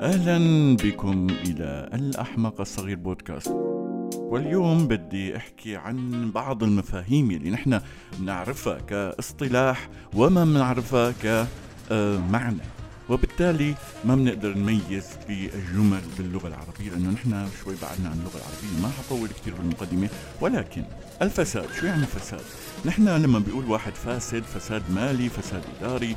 أهلا بكم إلى الأحمق الصغير بودكاست. واليوم بدي أحكي عن بعض المفاهيم اللي نحن بنعرفها كاصطلاح وما بنعرفها كمعنى. وبالتالي ما بنقدر نميز بالجمل باللغة العربية لأنه نحن شوي بعدنا عن اللغة العربية ما حطول كثير بالمقدمة. ولكن الفساد شو يعني فساد؟ نحن لما بيقول واحد فاسد فساد مالي فساد إداري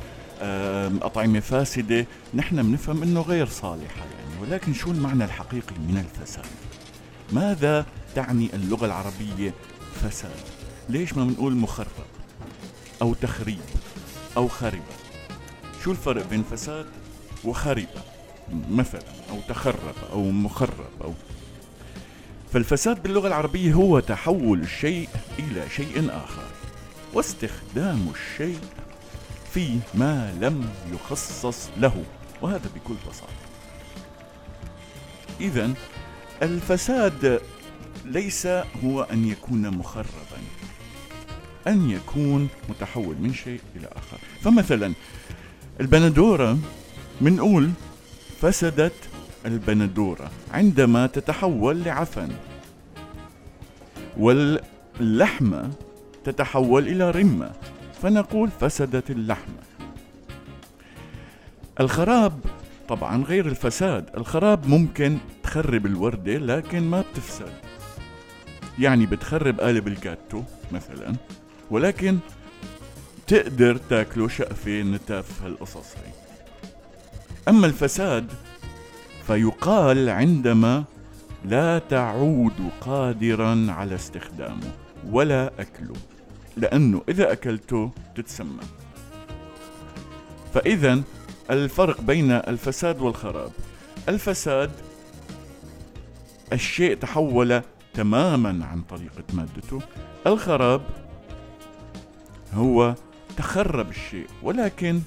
أطعمة فاسدة. نحن بنفهم أنه غير صالحة يعني ولكن شو المعنى الحقيقي من الفساد؟ ماذا تعني اللغة العربية فساد؟ ليش ما بنقول مخرب أو تخريب أو خربة شو الفرق بين فساد وخربة مثلا أو تخرب أو مخرب أو؟ فالفساد باللغة العربية هو تحول الشيء إلى شيء آخر واستخدام الشيء في ما لم يخصص له وهذا بكل بساطة. إذا الفساد ليس هو أن يكون مخربا أن يكون متحول من شيء إلى آخر. فمثلا البندورة منقول فسدت البندورة عندما تتحول لعفن واللحمة تتحول إلى رمة. فنقول فسدت اللحمة. الخراب طبعا غير الفساد الخراب ممكن تخرب الوردة لكن ما بتفسد. يعني بتخرب قالب الكاتو مثلا ولكن تقدر تاكله شقفة نتاف هالقصص هي. أما الفساد فيقال عندما لا تعود قادرا على استخدامه ولا أكله. لأنه إذا أكلته تتسمم فإذا الفرق بين الفساد والخراب. الفساد الشيء تحول تماما عن طريقة مادته. الخراب هو تخرب الشيء ولكن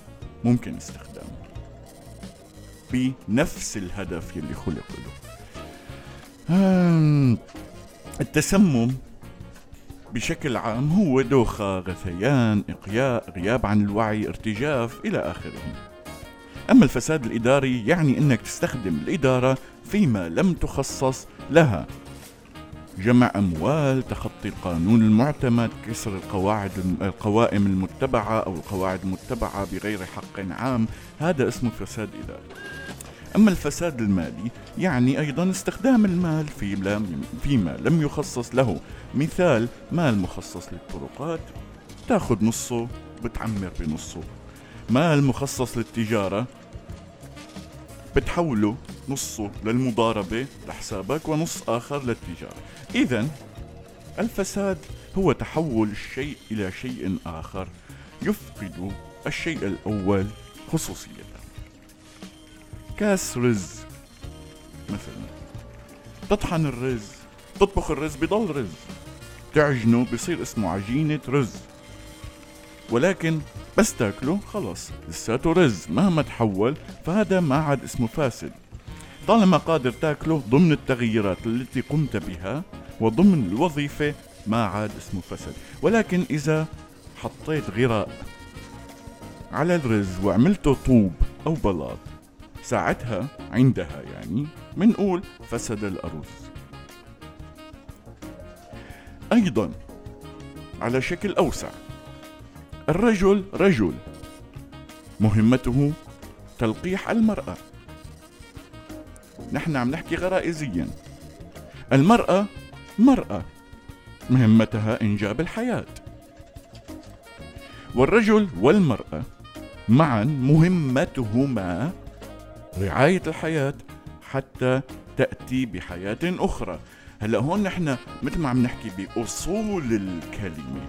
ممكن استخدامه بنفس الهدف يلي خلق له. التسمم بشكل عام هو دوخة غثيان إقياء غياب عن الوعي ارتجاف إلى آخره. أما الفساد الإداري يعني أنك تستخدم الإدارة فيما لم تخصص لها. جمع أموال تخطي القانون المعتمد كسر القواعد القوائم المتبعة أو القواعد المتبعة بغير حق عام. هذا اسمه فساد إداري. أما الفساد المالي يعني أيضا استخدام المال في فيما لم يخصص له. مثال مال مخصص للطرقات تأخذ نصه بتعمر بنصه. مال مخصص للتجارة بتحوله نصه للمضاربة لحسابك ونص آخر للتجارة. إذا الفساد هو تحول الشيء إلى شيء آخر يفقد الشيء الأول خصوصيته كاس رز مثلا. تطحن الرز تطبخ الرز بضل رز. تعجنه بصير اسمه عجينة رز. ولكن بس تاكله خلص لساته رز. مهما تحول فهذا ما عاد اسمه فاسد. طالما قادر تاكله ضمن التغييرات التي قمت بها وضمن الوظيفة ما عاد اسمه فسد. ولكن إذا حطيت غراء على الرز وعملته طوب أو بلاط ساعتها عندها يعني منقول فسد الأرز. أيضا على شكل أوسع الرجل رجل مهمته تلقيح المرأة. نحن عم نحكي غرائزيا. المرأة مرأة مهمتها إنجاب الحياة. والرجل والمرأة معا مهمتهما. رعاية الحياة حتى تأتي بحياة أخرى. هلا هون نحن مثل ما عم نحكي بأصول الكلمة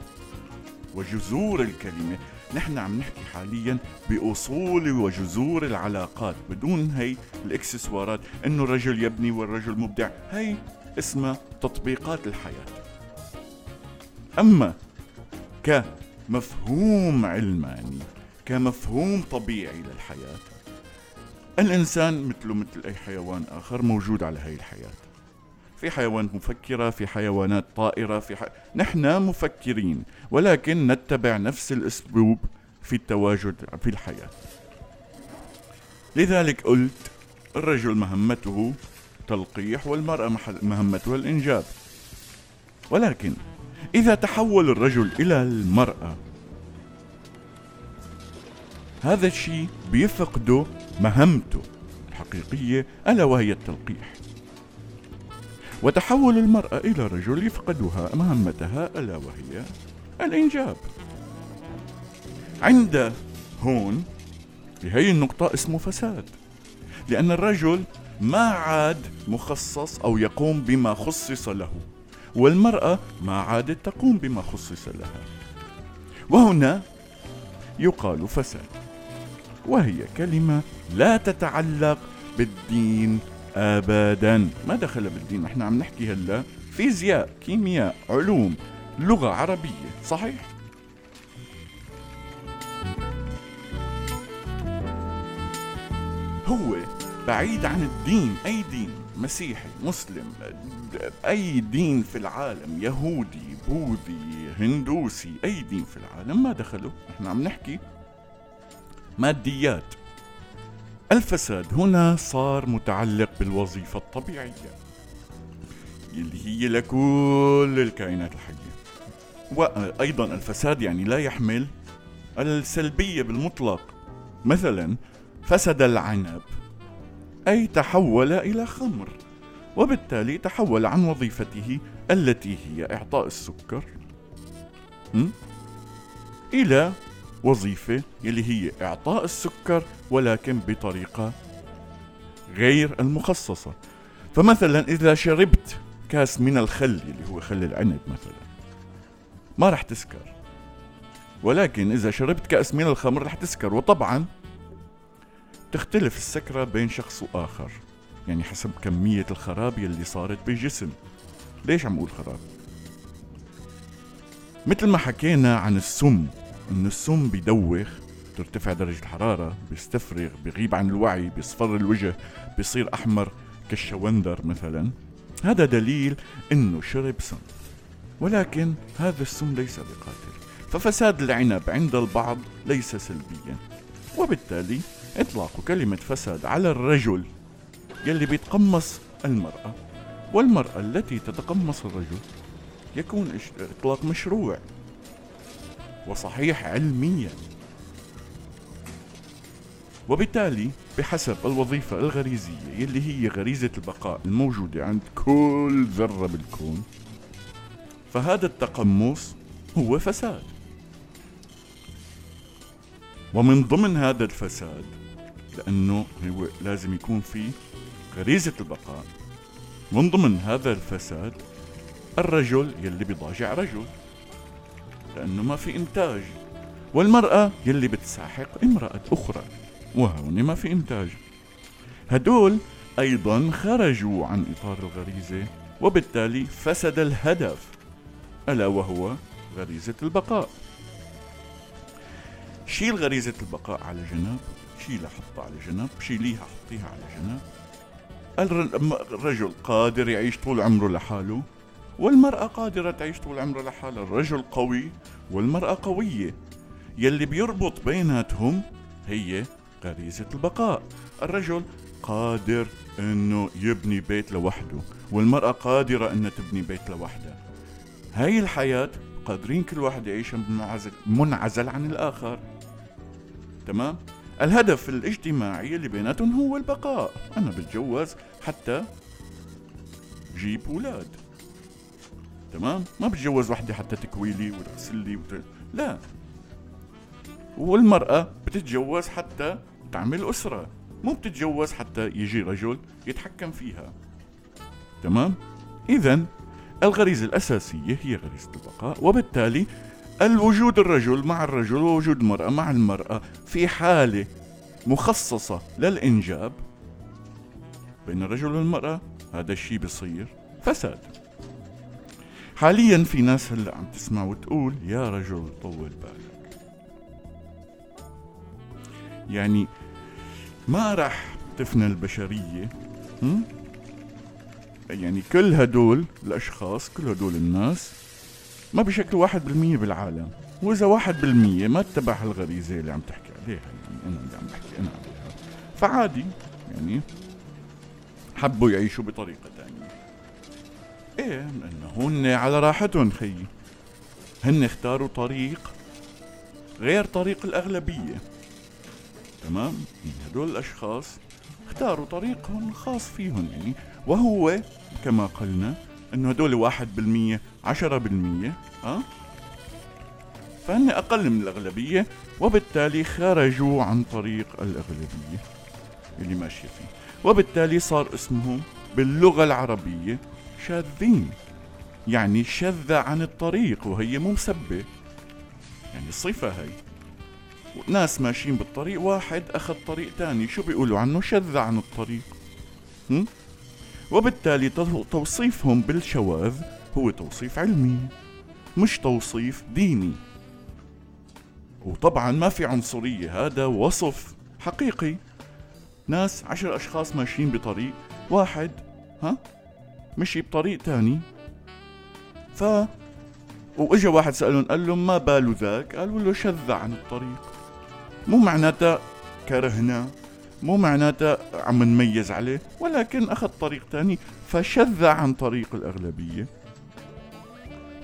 وجذور الكلمة نحن عم نحكي حاليا بأصول وجذور العلاقات بدون هي الإكسسوارات إنه الرجل يبني والرجل مبدع هي اسمها تطبيقات الحياة. أما كمفهوم علماني كمفهوم طبيعي للحياة الإنسان مثله مثل أي حيوان آخر موجود على هاي الحياة. في حيوانات مفكرة في حيوانات طائرة في ح... نحن مفكرين ولكن نتبع نفس الأسلوب في التواجد في الحياة. لذلك قلت الرجل مهمته تلقيح والمرأة مهمتها الإنجاب. ولكن إذا تحول الرجل إلى المرأة هذا الشيء بيفقده مهمته الحقيقية ألا وهي التلقيح. وتحول المرأة إلى رجل يفقدها مهمتها ألا وهي الإنجاب. عند هون بهي النقطة اسمه فساد لأن الرجل ما عاد مخصص أو يقوم بما خصص له والمرأة ما عادت تقوم بما خصص لها. وهنا يقال فساد. وهي كلمة لا تتعلق بالدين ابدا. ما دخل بالدين؟ إحنا عم نحكي هلا فيزياء كيمياء علوم لغة عربية صحيح؟ هو بعيد عن الدين أي دين؟ مسيحي مسلم أي دين في العالم؟ يهودي بوذي هندوسي أي دين في العالم؟ ما دخله. إحنا عم نحكي ماديات. الفساد هنا صار متعلق بالوظيفة الطبيعية اللي هي لكل الكائنات الحية. وأيضا الفساد يعني لا يحمل السلبية بالمطلق. مثلا فسد العنب أي تحول إلى خمر وبالتالي تحول عن وظيفته التي هي إعطاء السكر إلى وظيفة يلي هي إعطاء السكر ولكن بطريقة غير المخصصة. فمثلا إذا شربت كاس من الخل اللي هو خل العنب مثلا ما رح تسكر. ولكن إذا شربت كأس من الخمر رح تسكر. وطبعا تختلف السكرة بين شخص وآخر. يعني حسب كمية الخراب يلي صارت بالجسم. ليش عم أقول خراب؟ مثل ما حكينا عن السم. إن السم بيدوخ ترتفع درجة الحرارة بيستفرغ بيغيب عن الوعي بيصفر الوجه بيصير أحمر كالشوندر مثلا. هذا دليل إنه شرب سم. ولكن هذا السم ليس بقاتل. ففساد العنب عند البعض ليس سلبيا. وبالتالي إطلاق كلمة فساد على الرجل يلي بيتقمص المرأة والمرأة التي تتقمص الرجل يكون إطلاق مشروع. وصحيح علميا. وبالتالي بحسب الوظيفة الغريزية يلي هي غريزة البقاء الموجودة عند كل ذرة بالكون فهذا التقمص هو فساد. ومن ضمن هذا الفساد لأنه هو لازم يكون في غريزة البقاء من ضمن هذا الفساد الرجل يلي بيضاجع رجل. لأنه ما في إنتاج. والمرأة يلي بتساحق امرأة أخرى وهون ما في إنتاج. هدول أيضا خرجوا عن إطار الغريزة وبالتالي فسد الهدف ألا وهو غريزة البقاء. شيل غريزة البقاء على جنب شيلها حطها على جنب شيليها حطيها على جنب. الرجل قادر يعيش طول عمره لحاله والمرأة قادرة تعيش طول عمرها لحالها الرجل قوي والمرأة قوية. يلي بيربط بيناتهم هي غريزة البقاء. الرجل قادر إنه يبني بيت لوحده والمرأة قادرة إنها تبني بيت لوحدها. هاي الحياة قادرين كل واحد يعيش منعزل, منعزل عن الآخر. تمام؟ الهدف الاجتماعي اللي بيناتهم هو البقاء. أنا بتجوز حتى جيب أولاد. تمام؟ ما بتجوز وحدة حتى تكوي لي وتغسل لي وت... لا. والمرأة بتتجوز حتى تعمل أسرة. مو بتتجوز حتى يجي رجل يتحكم فيها. تمام؟ إذا الغريزة الأساسية هي غريزة البقاء وبالتالي الوجود الرجل مع الرجل ووجود المرأة مع المرأة في حالة مخصصة للإنجاب بين الرجل والمرأة هذا الشيء بصير فساد. حاليا في ناس هلأ عم تسمع وتقول يا رجل طول بالك. يعني ما راح تفنى البشرية؟ يعني كل هدول الأشخاص كل هدول الناس ما بشكلوا واحد بالمية بالعالم. وإذا واحد بالمية ما اتبع هالغريزة اللي عم تحكي عليها يعني أنا اللي عم بحكي أنا عليها فعادي يعني حبوا يعيشوا بطريقة تانية. إيه لأنه هن على راحتهم خيي هن اختاروا طريق غير طريق الأغلبية. تمام؟ هدول الأشخاص اختاروا طريقهم الخاص فيهم يعني وهو كما قلنا إنه هدول واحد بالمية عشرة بالمية آه؟ فهن أقل من الأغلبية وبالتالي خرجوا عن طريق الأغلبية اللي ماشية فيه. وبالتالي صار اسمهم باللغة العربية شاذين. يعني شذ عن الطريق وهي مو مسبة يعني الصفة هي. ناس ماشيين بالطريق واحد أخذ طريق تاني. شو بيقولوا عنه؟ شذ عن الطريق. هم؟ وبالتالي توصيفهم بالشواذ هو توصيف علمي مش توصيف ديني. وطبعا ما في عنصرية هذا وصف حقيقي. ناس عشر أشخاص ماشيين بطريق واحد ها؟ مشي بطريق تاني. ف وإجا واحد سألهم قال لهم ما باله ذاك؟ قالوا له شذ عن الطريق. مو معناتها كرهنا مو معناتها عم نميز عليه ولكن أخذ طريق تاني فشذ عن طريق الأغلبية.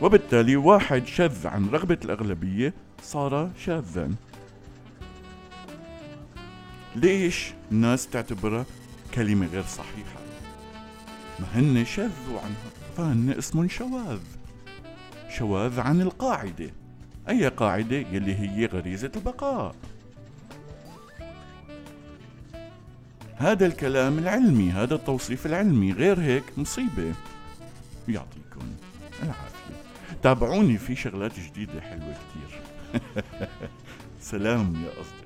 وبالتالي واحد شذ عن رغبة الأغلبية صار شاذا. ليش الناس تعتبرها كلمة غير صحيحة؟ ما هن شذوا عنها فهن اسم شواذ. شواذ عن القاعدة. أي قاعدة؟ يلي هي غريزة البقاء. هذا الكلام العلمي هذا التوصيف العلمي. غير هيك مصيبة. يعطيكم العافية. تابعوني في شغلات جديدة حلوة كتير. سلام يا أصدقائي